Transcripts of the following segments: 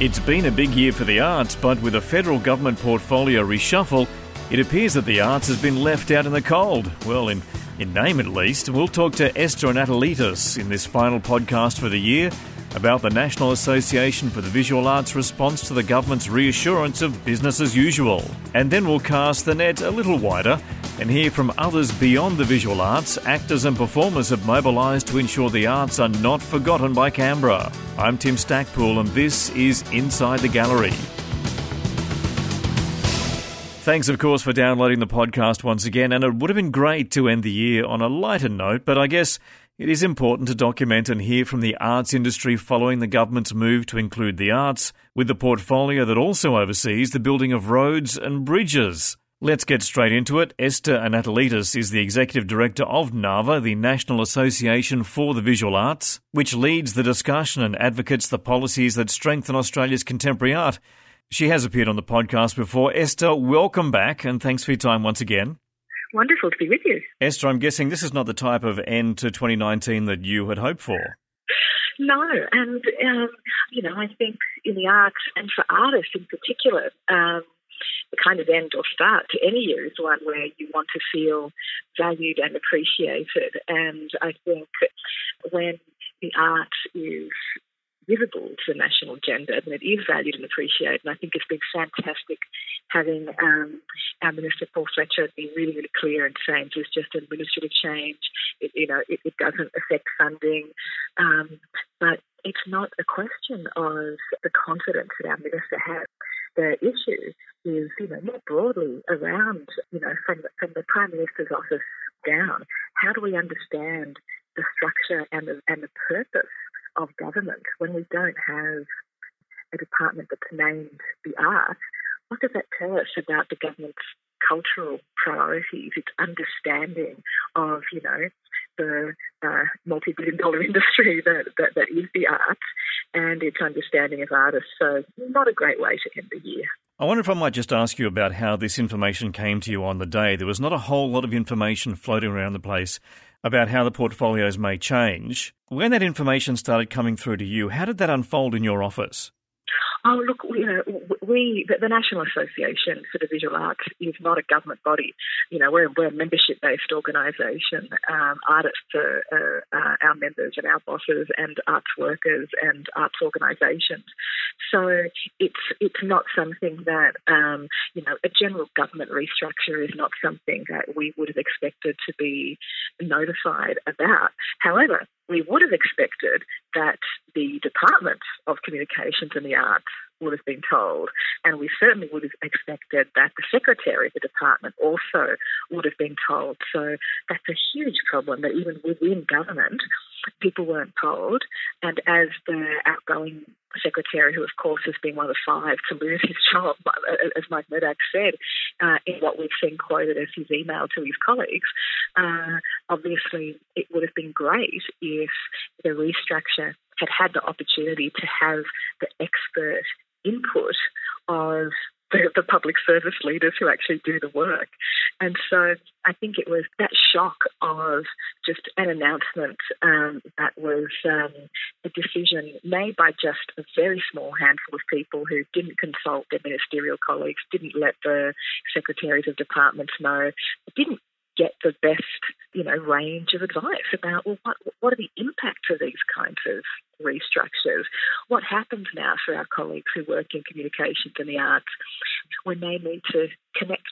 It's been a big year for the arts, but with a federal government portfolio reshuffle, it appears that the arts has been left out in the cold. Well, in, in name at least. We'll talk to Esther Anatolitis in this final podcast for the year about the National Association for the Visual Arts response to the government's reassurance of business as usual. And then we'll cast the net a little wider and hear from others beyond the visual arts. Actors and performers have mobilised to ensure the arts are not forgotten by Canberra. I'm Tim Stackpool, and this is Inside the Gallery. Thanks, of course, for downloading the podcast once again. And it would have been great to end the year on a lighter note, but I guess it is important to document and hear from the arts industry following the government's move to include the arts, with the portfolio that also oversees the building of roads and bridges. Let's get straight into it. Esther Anatolitis is the Executive Director of NAVA, the National Association for the Visual Arts, which leads the discussion and advocates the policies that strengthen Australia's contemporary art. She has appeared on the podcast before. Esther, welcome back and thanks for your time once again. Wonderful to be with you. Esther, I'm guessing this is not the type of end to 2019 that you had hoped for. No, and um, you know, I think in the arts and for artists in particular, um, the kind of end or start to any year is one where you want to feel valued and appreciated. And I think when the art is visible to the national agenda and it is valued and appreciated. And I think it's been fantastic having um, our Minister Paul Fletcher be really, really clear and saying there's just administrative change. It, you know, it, it doesn't affect funding, um, but it's not a question of the confidence that our minister has the issue is, you know, more broadly around, you know, from the, from the Prime Minister's office down, how do we understand the structure and the, and the purpose of government when we don't have a department that's named the arts? What does that tell us about the government's cultural priorities, its understanding of, you know, the uh, multi-billion dollar industry that, that, that is the arts and its understanding of artists. So not a great way to end the year. I wonder if I might just ask you about how this information came to you on the day. There was not a whole lot of information floating around the place about how the portfolios may change. When that information started coming through to you, how did that unfold in your office? Oh, look, you know, we, the, National Association for the Visual Arts is not a government body. You know, we're, we're a membership based organisation. Um, artists are, are, are, our members and our bosses and arts workers and arts organisations. So it's, it's not something that, um, you know, a general government restructure is not something that we would have expected to be notified about. However, we would have expected that the Department of Communications and the Arts would have been told. And we certainly would have expected that the Secretary of the Department also would have been told. So that's a huge problem that even within government, people weren't told. And as the outgoing secretary, who of course has been one of five to lose his job, as Mike Mrdak said, uh, in what we've seen quoted as his email to his colleagues, uh, obviously it would have been great if the restructure had had the opportunity to have the expert input of the, the, public service leaders who actually do the work. And so I think it was that shock of just an announcement um, that was um, a decision made by just a very small handful of people who didn't consult their ministerial colleagues, didn't let the secretaries of departments know, didn't get the best, you know, range of advice about well, what what are the impacts of these kinds of restructures? What happens now for our colleagues who work in communications and the arts when they need to connect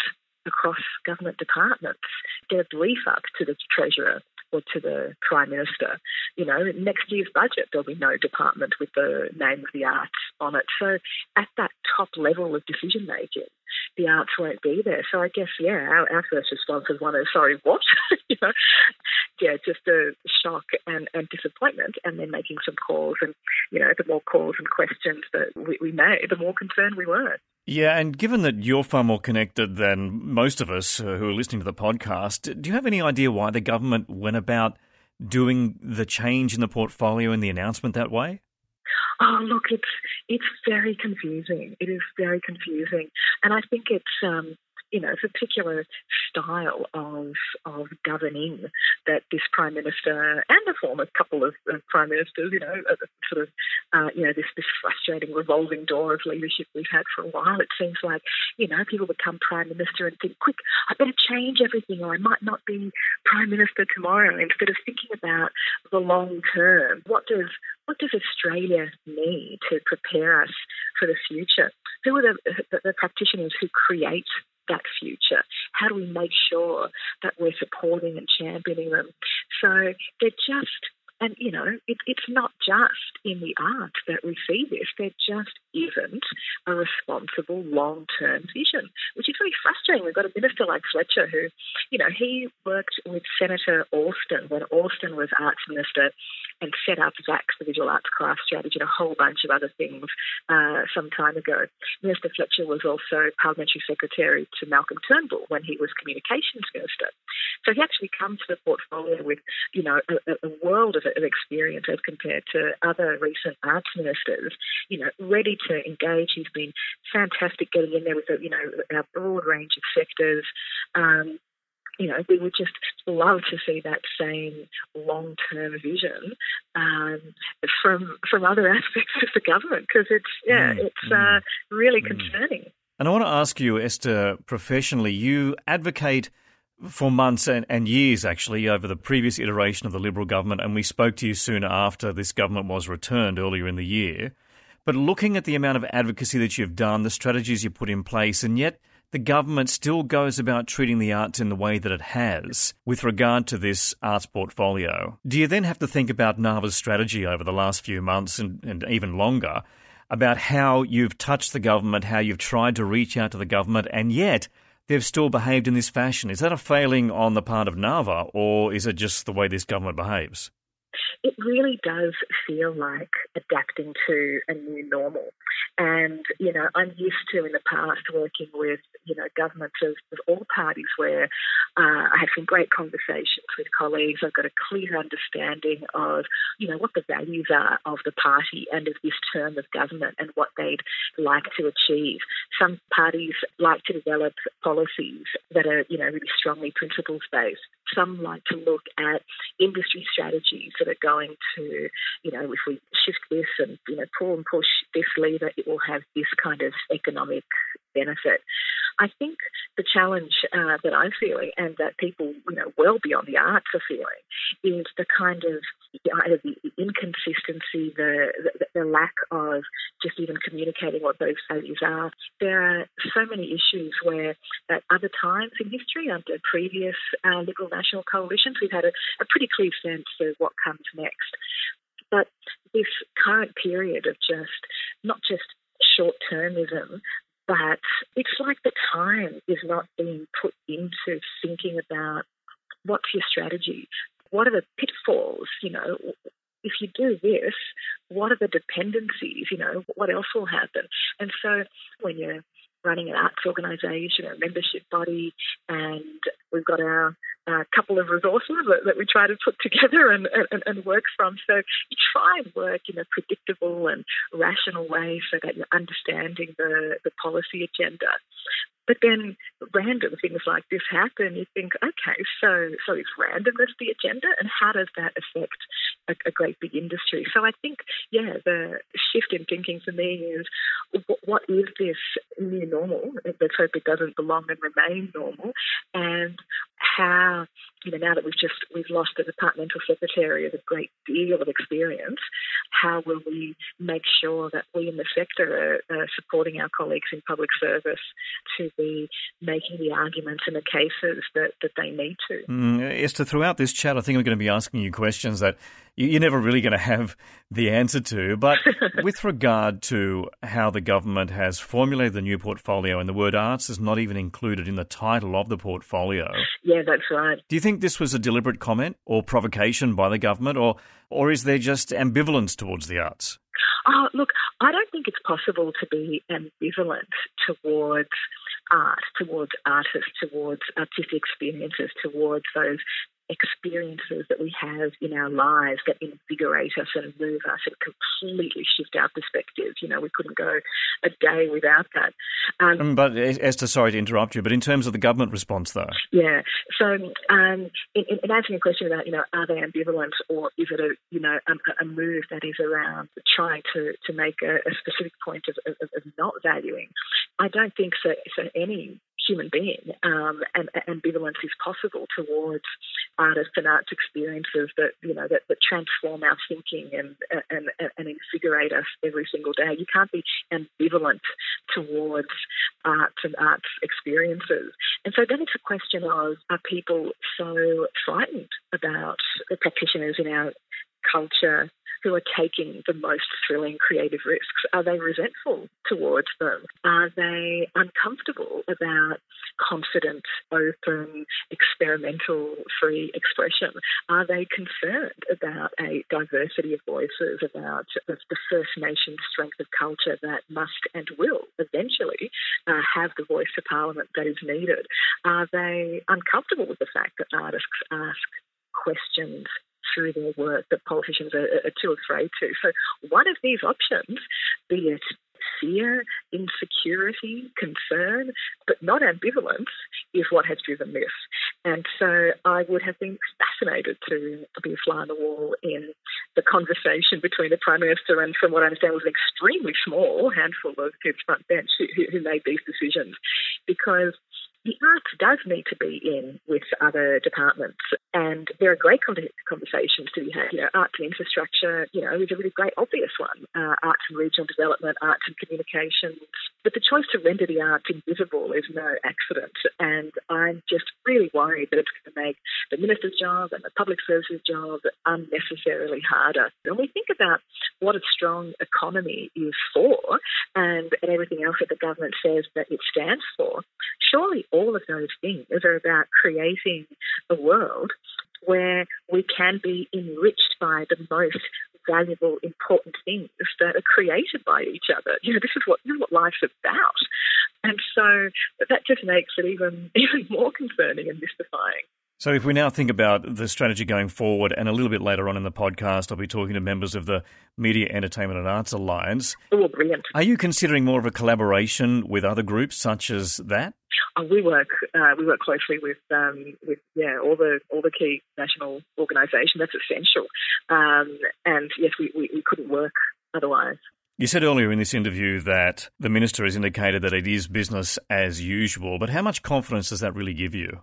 across government departments, get a brief up to the treasurer or to the Prime Minister. You know, next year's budget, there'll be no department with the name of the arts on it. So at that top level of decision making, the arts won't be there. So I guess, yeah, our, our first response was one of, sorry, what? you know, yeah, just a shock and, and disappointment, and then making some calls. And, you know, the more calls and questions that we, we made, the more concerned we were. Yeah, and given that you're far more connected than most of us uh, who are listening to the podcast, do you have any idea why the government went about doing the change in the portfolio and the announcement that way? Oh, look, it's it's very confusing. It is very confusing, and I think it's um, you know, a particular style of of governing that this prime minister and the former couple of, of prime ministers, you know, uh, sort of, uh, you know, this this frustrating revolving door of leadership we've had for a while. It seems like, you know, people become prime minister and think, quick, I better change everything, or I might not be prime minister tomorrow. Instead of thinking about the long term, what does what does Australia need to prepare us for the future? Who are the, the, the practitioners who create that future? How do we make sure that we're supporting and championing them? So they're just and, you know, it, it's not just in the arts that we see this. There just isn't a responsible long term vision, which is really frustrating. We've got a minister like Fletcher who, you know, he worked with Senator Alston when Alston was arts minister and set up VACS, the Visual Arts Craft Strategy, and a whole bunch of other things uh, some time ago. Minister Fletcher was also parliamentary secretary to Malcolm Turnbull when he was communications minister. So he actually comes to the portfolio with, you know, a, a world of, of experience as compared to other recent arts ministers, you know, ready to engage. He's been fantastic getting in there with, you know, our broad range of sectors. Um, you know, we would just love to see that same long-term vision um, from from other aspects of the government because it's yeah, mm, it's mm, uh, really mm. concerning. And I want to ask you, Esther, professionally, you advocate for months and, and, years, actually, over the previous iteration of the Liberal government, and we spoke to you soon after this government was returned earlier in the year. But looking at the amount of advocacy that you've done, the strategies you put in place, and yet the government still goes about treating the arts in the way that it has with regard to this arts portfolio, do you then have to think about NAVA's strategy over the last few months and, and even longer about how you've touched the government, how you've tried to reach out to the government, and yet they've still behaved in this fashion. Is that a failing on the part of NAVA, or is it just the way this government behaves? It really does feel like adapting to a new normal. And, you know, I'm used to in the past working with, you know, governments of, of all parties where uh, I have some great conversations with colleagues. I've got a clear understanding of, you know, what the values are of the party and of this term of government and what they'd like to achieve. Some parties like to develop policies that are, you know, really strongly principles based. Some like to look at industry strategies that are going to, you know, if we shift this and, you know, pull and push this lever, it will have this kind of economic benefit. I think the challenge uh, that I'm feeling and that people, you know, well beyond the arts are feeling is the kind of the inconsistency, the, the, the lack of just even communicating what those values are. There are so many issues where at other times in history, under previous uh, Liberal National coalitions, we've had a, a pretty clear sense of what comes next. But this current period of just not just short termism, but it's like the time is not being put into thinking about what's your strategy? What are the pitfalls? You know, if you do this, what are the dependencies? You know, what else will happen? And so when you're running an arts organisation, a membership body, and we've got our uh, couple of resources that, that, we try to put together and, and, and, work from. So you try and work in a predictable and rational way so that you're understanding the, the policy agenda. But then random things like this happen. You think, okay, so so is randomness the agenda, and how does that affect a, a great big industry? So I think, yeah, the shift in thinking for me is, what is this new normal? Let's hope it doesn't belong and remain normal, and how you know now that we've just we've lost the departmental secretary with a great deal of experience, how will we make sure that we in the sector are, are supporting our colleagues in public service to be making the arguments and the cases that, that they need to. Mm, Esther, throughout this chat, I think I'm going to be asking you questions that you're never really going to have the answer to. But with regard to how the government has formulated the new portfolio, and the word arts is not even included in the title of the portfolio. Yeah, that's right. Do you think this was a deliberate comment or provocation by the government, or, or is there just ambivalence towards the arts? Oh, look, I don't think it's possible to be ambivalent towards art, towards artists, towards artistic experiences, towards those experiences that we have in our lives that invigorate us and move us and completely shift our perspective. You know, we couldn't go a day without that. Um, mm, but Esther, sorry to interrupt you, but in terms of the government response, though, yeah. So, um, in, in, answering a question about you know, are they ambivalent or is it a you know a, a move that is around trying to to make a, a specific point of, of, of, not valuing? I don't think so. So any human being, um, and ambivalence is possible towards artists and arts experiences that you know that, that transform our thinking and, and and invigorate us every single day. You can't be ambivalent towards arts and arts experiences. And so then it's a question of are people so frightened about the practitioners in our culture who are taking the most thrilling creative risks? Are they resentful towards them? Are they uncomfortable about confident, open, experimental, free expression? Are they concerned about a diversity of voices, about the First Nation strength of culture that must and will eventually uh, have the voice to Parliament that is needed? Are they uncomfortable with the fact that artists ask questions through their work that politicians are, are too afraid to. So, one of these options, be it fear, insecurity, concern, but not ambivalence, is what has driven this. And so I would have been fascinated to be a fly on the wall in the conversation between the Prime Minister and, from what I understand, was an extremely small handful of his front bench who, who made these decisions. Because the arts does need to be in with other departments, and there are great conversations to be had. You know, arts and infrastructure, you know, is a really great obvious one. Uh, arts and regional development, arts and communications. But the choice to render the arts invisible is no accident, and I'm just really worried that it's going to make the minister's job and the public services job unnecessarily harder. When we think about what a strong economy is for, and, and everything else that the government says that it stands for, surely all of those things are about creating a world where we can be enriched by the most valuable, important things that are created by each other. You know, this is what this is what life's about. And so that just makes it even even more concerning and mystifying. So, if we now think about the strategy going forward, and a little bit later on in the podcast, I'll be talking to members of the Media, Entertainment and Arts Alliance. Oh, brilliant. Are you considering more of a collaboration with other groups such as that? Uh, we work uh, we work closely with um, with yeah all the all the key national organisations. That's essential, um, and yes, we, we, we couldn't work otherwise. You said earlier in this interview that the minister has indicated that it is business as usual, but how much confidence does that really give you?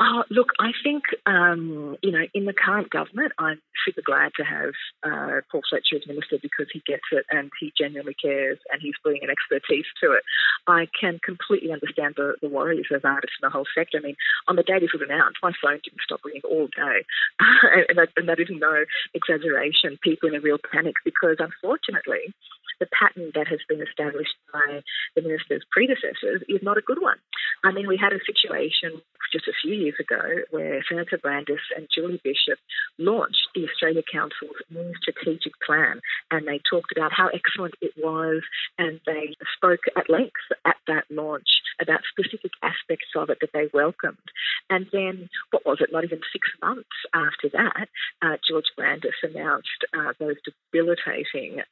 Uh, look, I think, um, you know, in the current government, I'm super glad to have uh, Paul Fletcher as minister because he gets it and he genuinely cares and he's bringing an expertise to it. I can completely understand the, the worries of artists in the whole sector. I mean, on the day this was announced, my phone didn't stop ringing all day. and, that, and that is no exaggeration. People in a real panic because, unfortunately, the pattern that has been established by the minister's predecessors is not a good one. I mean, we had a situation just a few years ago where Senator Brandis and Julie Bishop launched the Australia Council's new strategic plan, and they talked about how excellent it was, and they spoke at length at that launch about specific aspects of it that they welcomed. And then, what was it, not even six months after that, uh, George Brandis announced uh, those debilitating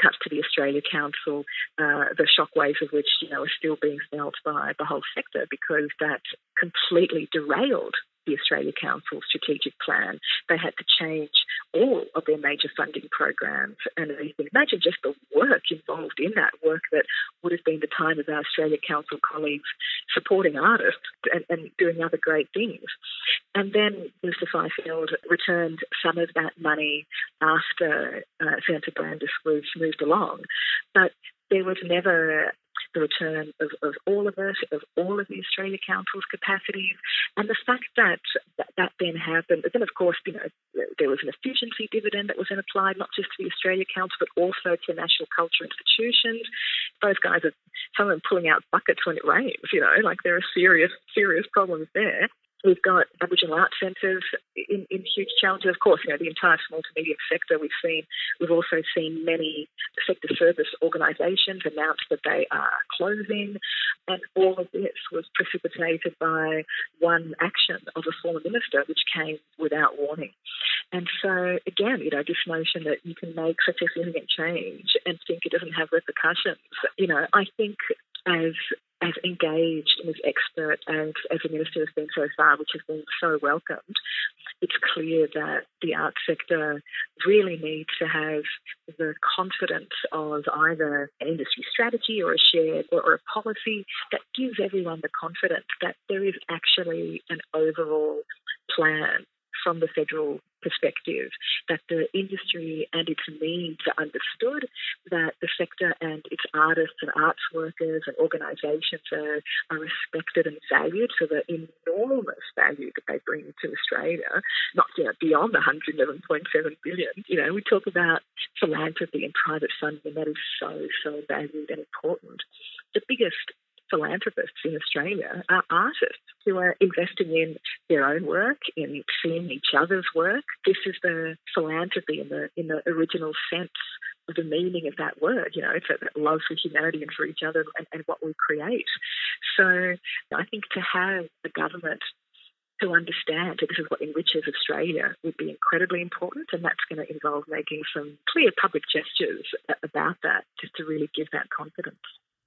cuts to the Australia Council, uh, the shockwaves of which, you know, are still being felt by the whole sector because that completely derailed the Australia Council strategic plan. They had to change all of their major funding programs and everything. Imagine just the work involved in that work that would have been the time of our Australia Council colleagues supporting artists and, and doing other great things. And then Mr. Fifield returned some of that money after uh, Senator Brandis was moved along. But there was never the return of, of all of it, of all of the Australia Council's capacities, and the fact that, that that then happened. Then, of course, you know, there was an efficiency dividend that was then applied not just to the Australia Council but also to national culture institutions. Those guys are some of them pulling out buckets when it rains. You know, like there are serious serious problems there. We've got Aboriginal art centres in, in, huge challenges. Of course, you know, the entire small to medium sector we've seen. We've also seen many sector service organisations announce that they are closing. And all of this was precipitated by one action of a former minister, which came without warning. And so, again, you know, this notion that you can make such a significant change and think it doesn't have repercussions, you know, I think as as engaged and as expert as, as the minister has been so far, which has been so welcomed, it's clear that the arts sector really needs to have the confidence of either an industry strategy or a shared or, or a policy that gives everyone the confidence that there is actually an overall plan from the federal perspective, that the industry and its needs are understood, that the sector and its artists and arts workers and organisations are, are respected and valued for the enormous value that they bring to Australia, not you know, beyond the 111.7 billion. You know, we talk about philanthropy and private funding, that is so, so valued and important. The biggest philanthropists in Australia are artists who are investing in their own work, in seeing each other's work. This is the philanthropy in the in the original sense of the meaning of that word. You know, it's a love for humanity and for each other and, and what we create. So I think to have a government to understand that this is what enriches Australia would be incredibly important, and that's going to involve making some clear public gestures about that just to really give that confidence.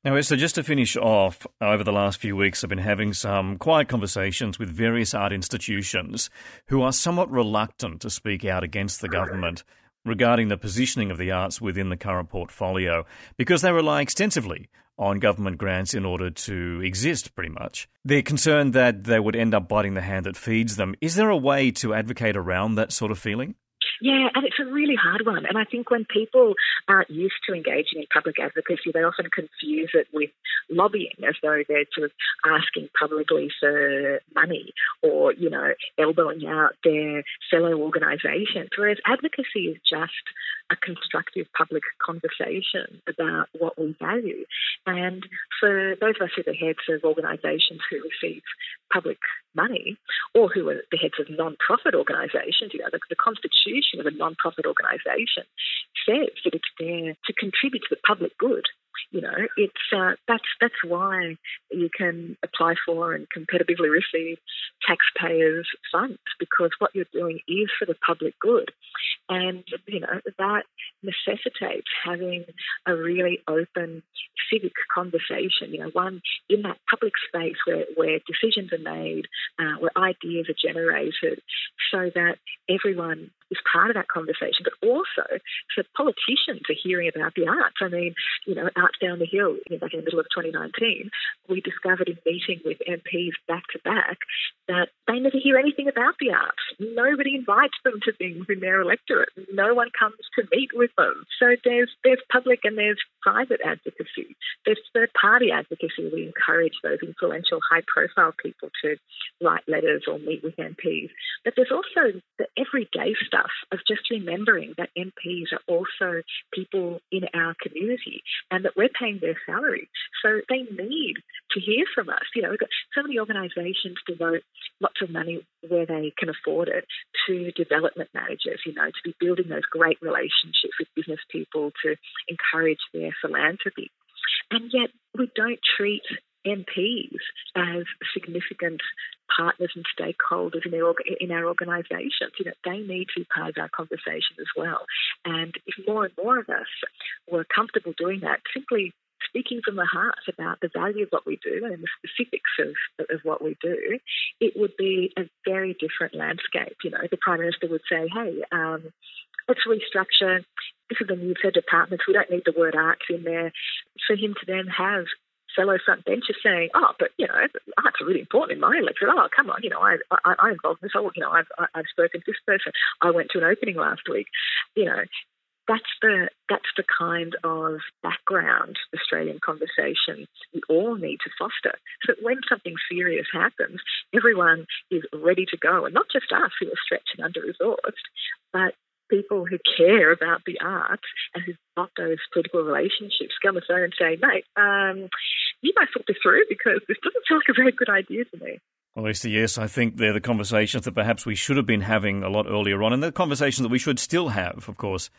Now, Esther, just to finish off, over the last few weeks, I've been having some quiet conversations with various art institutions who are somewhat reluctant to speak out against the government regarding the positioning of the arts within the current portfolio because they rely extensively on government grants in order to exist, pretty much. They're concerned that they would end up biting the hand that feeds them. Is there a way to advocate around that sort of feeling? Yeah, and it's a really hard one. And I think when people aren't used to engaging in public advocacy, they often confuse it with lobbying as though they're sort of asking publicly for money or, you know, elbowing out their fellow organisations. Whereas advocacy is just a constructive public conversation about what we value. And for those of us who are the heads of organisations who receive public money or who are the heads of non-profit organisations, you know, the, the constitution of a non-profit organisation says that it's there to contribute to the public good you know, it's uh, that's that's why you can apply for and competitively receive taxpayers' funds because what you're doing is for the public good, and you know that necessitates having a really open civic conversation. You know, one in that public space where where decisions are made, uh, where ideas are generated, so that everyone is part of that conversation, but also for politicians are hearing about the arts. I mean, you know, Arts Day on the Hill, back in the middle of 2019, we discovered in meeting with MPs back to back that they never hear anything about the arts. Nobody invites them to things in their electorate. No one comes to meet with them. So there's there's public and there's private advocacy. There's third party advocacy. We encourage those influential, high profile people to write letters or meet with MPs. But there's also the everyday stuff of just remembering that MPs are also people in our community and that we're paying their salary. So they need to hear from us. You know, we've got so many organisations devote lots of money where they can afford it to development managers, you know, to be building those great relationships with business people to encourage their philanthropy. And yet we don't treat MPs as significant partners and stakeholders in, in our organisations. You know, they need to be part of our conversation as well. And if more and more of us were comfortable doing that, simply speaking from the heart about the value of what we do and the specifics of, of what we do, it would be a very different landscape. You know, the Prime Minister would say, hey, um, let's restructure. This is a new set of departments. We don't need the word arts in there. For him to then have fellow front benchers saying, "Oh, but you know, arts really important in my electorate. Oh, come on, you know, I I, I involved in this. Oh, you know, I've I've spoken to this person. I went to an opening last week. You know, that's the that's the kind of background Australian conversation we all need to foster. So that when something serious happens, everyone is ready to go, and not just us who are stretched and under resourced, but people who care about the arts and who've those political relationships get on the phone and say, mate, um, you might talk this through because this doesn't sound like a very good idea to me. Well, Esther, yes, I think they're the conversations that perhaps we should have been having a lot earlier on, and the conversations that we should still have, of course,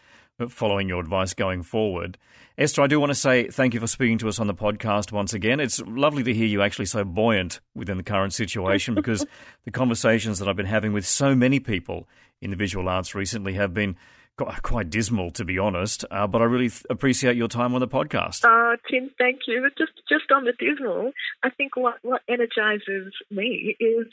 following your advice going forward. Esther, I do want to say thank you for speaking to us on the podcast once again. It's lovely to hear you actually so buoyant within the current situation because the conversations that I've been having with so many people in the visual arts recently have been quite dismal, to be honest. Uh, but I really th- appreciate your time on the podcast. Uh, Tim, thank you. But just just on the dismal, I think what what energizes me is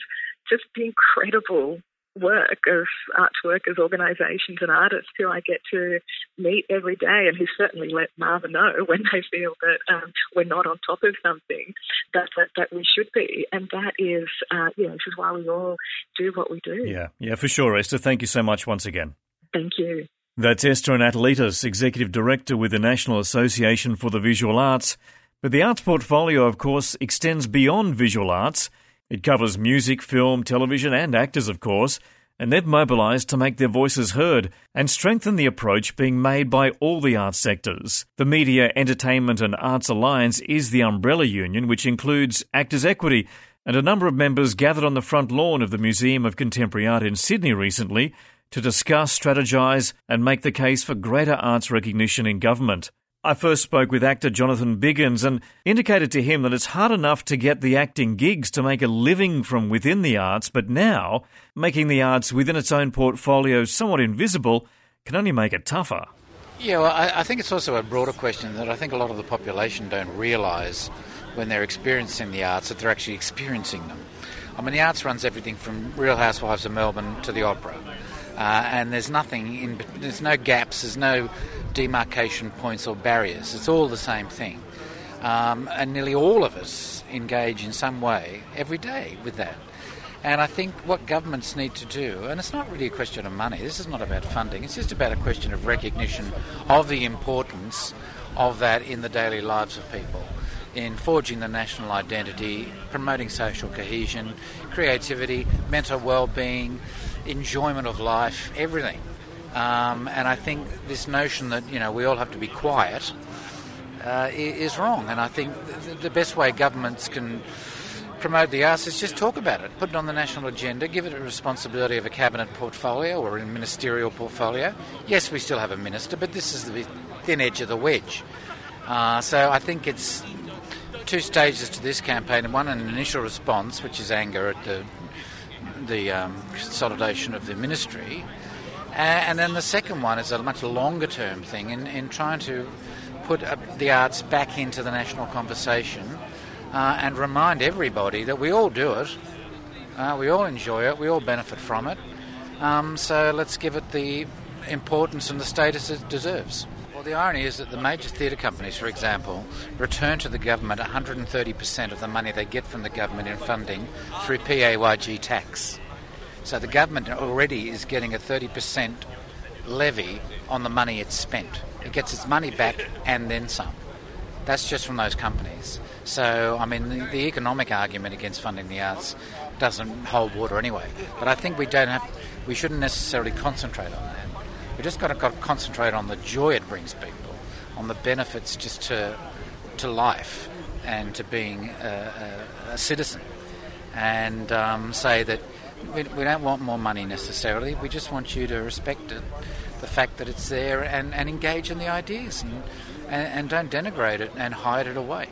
just the incredible work of arts workers, organisations, and artists who I get to meet every day, and who certainly let Marvin know when they feel that um, we're not on top of something that that, that we should be, and that is, uh, yeah, this is why we all do what we do. Yeah, yeah, for sure, Esther. Thank you so much once again. Thank you. That's Esther Anatolitis, Executive Director with the National Association for the Visual Arts. But the arts portfolio, of course, extends beyond visual arts. It covers music, film, television, and actors, of course, and they've mobilised to make their voices heard and strengthen the approach being made by all the arts sectors. The Media, Entertainment and Arts Alliance is the umbrella union, which includes Actors Equity, and a number of members gathered on the front lawn of the Museum of Contemporary Art in Sydney recently to discuss, strategise, and make the case for greater arts recognition in government. I first spoke with actor Jonathan Biggins and indicated to him that it's hard enough to get the acting gigs to make a living from within the arts, but now, making the arts within its own portfolio somewhat invisible can only make it tougher. Yeah, well, I, I think it's also a broader question that I think a lot of the population don't realise when they're experiencing the arts that they're actually experiencing them. I mean, the arts runs everything from Real Housewives of Melbourne to the opera. Uh, and there's nothing in, there's no gaps, there's no demarcation points or barriers. It's all the same thing. Um, and nearly all of us engage in some way every day with that. And I think what governments need to do, and it's not really a question of money, this is not about funding, it's just about a question of recognition of the importance of that in the daily lives of people, in forging the national identity, promoting social cohesion, creativity, mental well being, enjoyment of life, everything. Um, and I think this notion that you know we all have to be quiet uh, is wrong. And I think the best way governments can promote the arts is just talk about it, put it on the national agenda, give it a responsibility of a cabinet portfolio or a ministerial portfolio. Yes, we still have a minister, but this is the thin edge of the wedge. Uh, so I think it's two stages to this campaign. One, an initial response, which is anger at the the um, consolidation of the ministry. And then the second one is a much longer term thing in, in trying to put uh, the arts back into the national conversation uh, and remind everybody that we all do it, uh, we all enjoy it, we all benefit from it. Um, so let's give it the importance and the status it deserves. Well, the irony is that the major theatre companies, for example, return to the government 130% of the money they get from the government in funding through PAYG tax. So the government already is getting a 30% levy on the money it's spent. It gets its money back and then some. That's just from those companies. So, I mean, the, the economic argument against funding the arts doesn't hold water anyway. But I think we don't have, we shouldn't necessarily concentrate on that. We just got to, got to concentrate on the joy it brings people, on the benefits just to to life and to being a, a, a citizen, and um, say that we, we, don't want more money necessarily. We just want you to respect it, the fact that it's there, and, and engage in the ideas, and, and, and don't denigrate it and hide it away.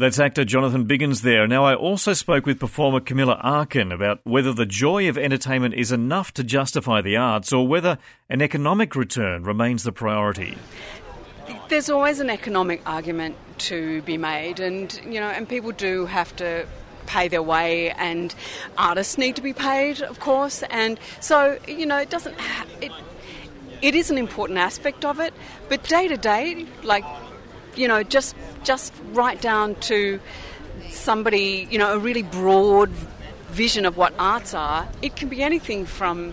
That's actor Jonathan Biggins there. Now, I also spoke with performer Camilla Arkin about whether the joy of entertainment is enough to justify the arts or whether an economic return remains the priority. There's always an economic argument to be made, and you know, and people do have to pay their way, and artists need to be paid, of course, and so you know, it doesn't. Ha- it, it is an important aspect of it, but day to day, like you know, just just right down to somebody, you know, a really broad vision of what arts are. It can be anything from,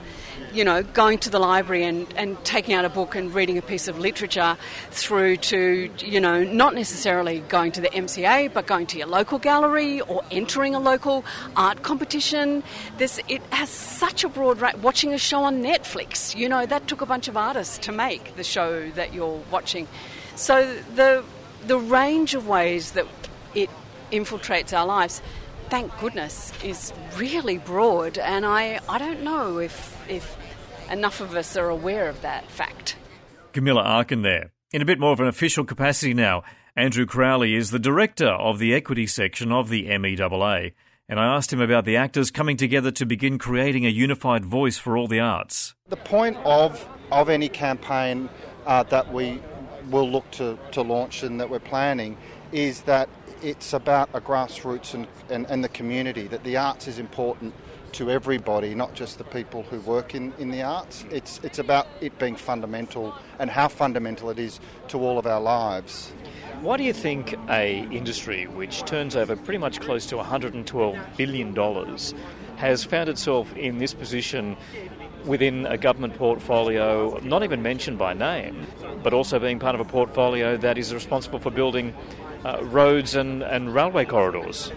you know, going to the library and, and taking out a book and reading a piece of literature through to, you know, not necessarily going to the MCA, but going to your local gallery or entering a local art competition. This it has such a broad range. Watching a show on Netflix, you know, that took a bunch of artists to make the show that you're watching. So the the range of ways that it infiltrates our lives thank goodness, is really broad, and I, I don't know if, if enough of us are aware of that fact. Camilla Arkin there. In a bit more of an official capacity now, Andrew Crowley is the director of the equity section of the MEAA, and I asked him about the actors coming together to begin creating a unified voice for all the arts. The point of, of any campaign uh, that we will look to, to launch and that we're planning is that it's about a grassroots and, and, and the community, that the arts is important to everybody, not just the people who work in, in the arts. It's, it's about it being fundamental and how fundamental it is to all of our lives. Why do you think a industry which turns over pretty much close to 112 billion dollars has found itself in this position within a government portfolio, not even mentioned by name, but also being part of a portfolio that is responsible for building uh, roads and, and railway corridors?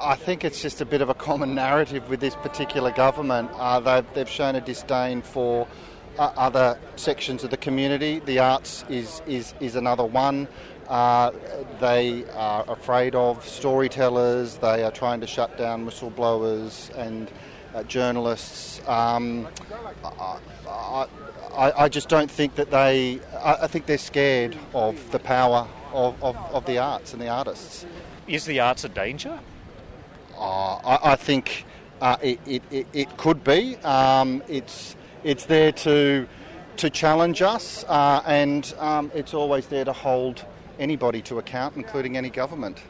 I think it's just a bit of a common narrative with this particular government. Uh, they've, they've shown a disdain for uh, other sections of the community. The arts is, is, is another one. Uh, they are afraid of storytellers. They are trying to shut down whistleblowers and uh, journalists. Um, I, I, I, just don't think that they. I, I, think they're scared of the power of, of, of the arts and the artists. Is the arts a danger? Uh, I, I, think uh, it, it, it, could be. Um, it's it's there to to challenge us, uh, and um, it's always there to hold anybody to account, including any government.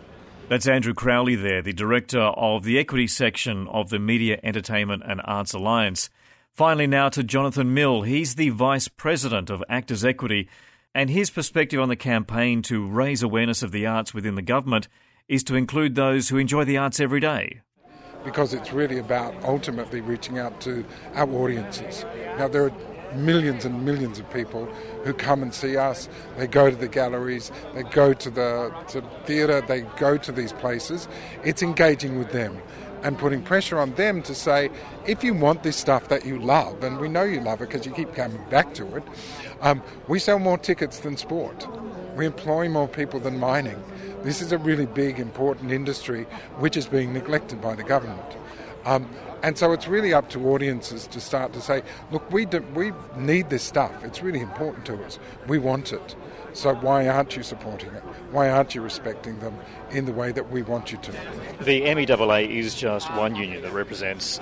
That's Andrew Crowley there, the director of the equity section of the Media, Entertainment and Arts Alliance. Finally, now to Jonathan Mill. He's the vice president of Actors Equity, and his perspective on the campaign to raise awareness of the arts within the government is to include those who enjoy the arts every day. Because it's really about ultimately reaching out to our audiences. Now, there are millions and millions of people who come and see us. They go to the galleries, they go to the to theatre, they go to these places. It's engaging with them and putting pressure on them to say, if you want this stuff that you love, and we know you love it because you keep coming back to it, um, we sell more tickets than sport. We employ more people than mining. This is a really big, important industry which is being neglected by the government. Um, and so it's really up to audiences to start to say, look, we, do, we need this stuff. It's really important to us. We want it. So why aren't you supporting it? Why aren't you respecting them in the way that we want you to? The MEAA is just one union that represents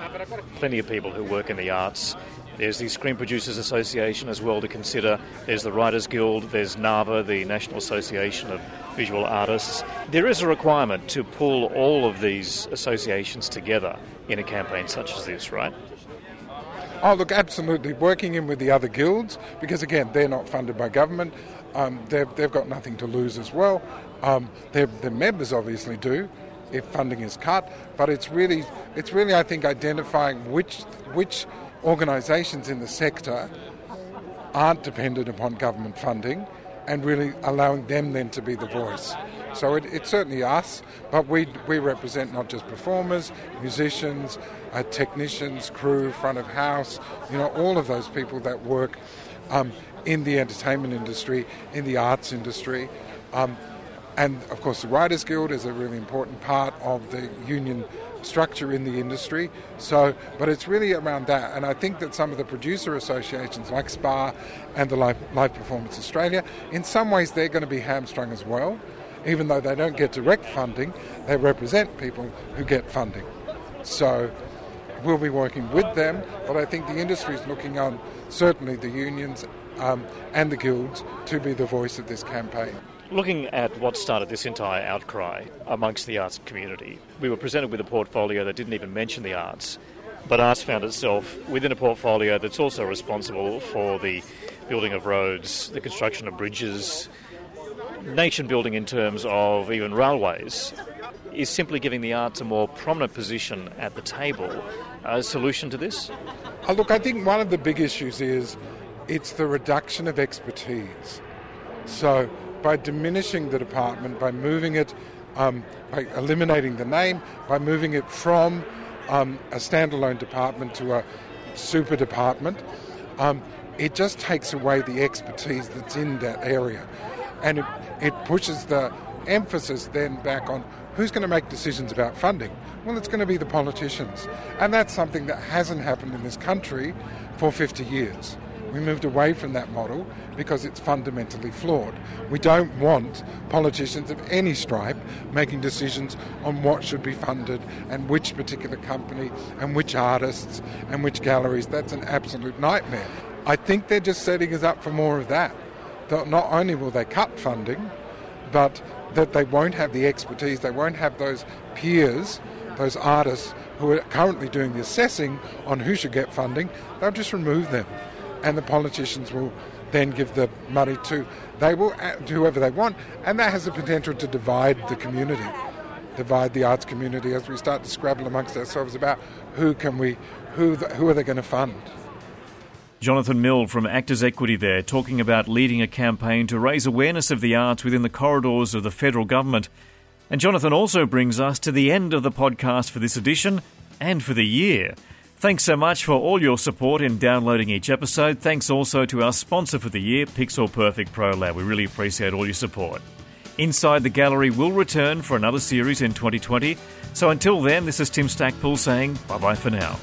plenty of people who work in the arts. There's the Screen Producers Association as well to consider. There's the Writers Guild. There's NAVA, the National Association of Visual Artists. There is a requirement to pull all of these associations together in a campaign such as this, right? Oh, look, absolutely. Working in with the other guilds, because again, they're not funded by government. Um, they've, they've got nothing to lose as well. Um, their, members obviously do if funding is cut, but it's really, it's really, I think, identifying which, which organisations in the sector aren't dependent upon government funding and really allowing them then to be the voice. So it, it's certainly us, but we, we represent not just performers, musicians, uh, technicians, crew, front of house, you know, all of those people that work um, in the entertainment industry, in the arts industry. Um, and of course, the Writers Guild is a really important part of the union structure in the industry. So, but it's really around that. And I think that some of the producer associations like SPA and the Live, Live Performance Australia, in some ways, they're going to be hamstrung as well. Even though they don't get direct funding, they represent people who get funding. So we'll be working with them, but I think the industry is looking on certainly the unions um, and the guilds to be the voice of this campaign. Looking at what started this entire outcry amongst the arts community, we were presented with a portfolio that didn't even mention the arts, but arts found itself within a portfolio that's also responsible for the building of roads, the construction of bridges, nation building in terms of even railways. Is simply giving the arts a more prominent position at the table a solution to this? Oh, look, I think one of the big issues is it's the reduction of expertise. So by diminishing the department, by moving it, um, by eliminating the name, by moving it from um, a standalone department to a super department, um, it just takes away the expertise that's in that area. And it, it pushes the emphasis then back on who's going to make decisions about funding? Well, it's going to be the politicians. And that's something that hasn't happened in this country for 50 years. We moved away from that model because it's fundamentally flawed. We don't want politicians of any stripe making decisions on what should be funded and which particular company and which artists and which galleries. That's an absolute nightmare. I think they're just setting us up for more of that. That not only will they cut funding, but that they won't have the expertise, they won't have those peers, those artists who are currently doing the assessing on who should get funding, they'll just remove them. And the politicians will then give the money to they will uh, to whoever they want, and that has the potential to divide the community, divide the arts community as we start to scrabble amongst ourselves about who can we, who who are they going to fund. Jonathan Mill from Actors Equity there talking about leading a campaign to raise awareness of the arts within the corridors of the federal government. And Jonathan also brings us to the end of the podcast for this edition and for the year. Thanks so much for all your support in downloading each episode. Thanks also to our sponsor for the year, Pixel Perfect Pro Lab. We really appreciate all your support. Inside the Gallery will return for another series in 2020. So until then, this is Tim Stackpool saying bye bye for now.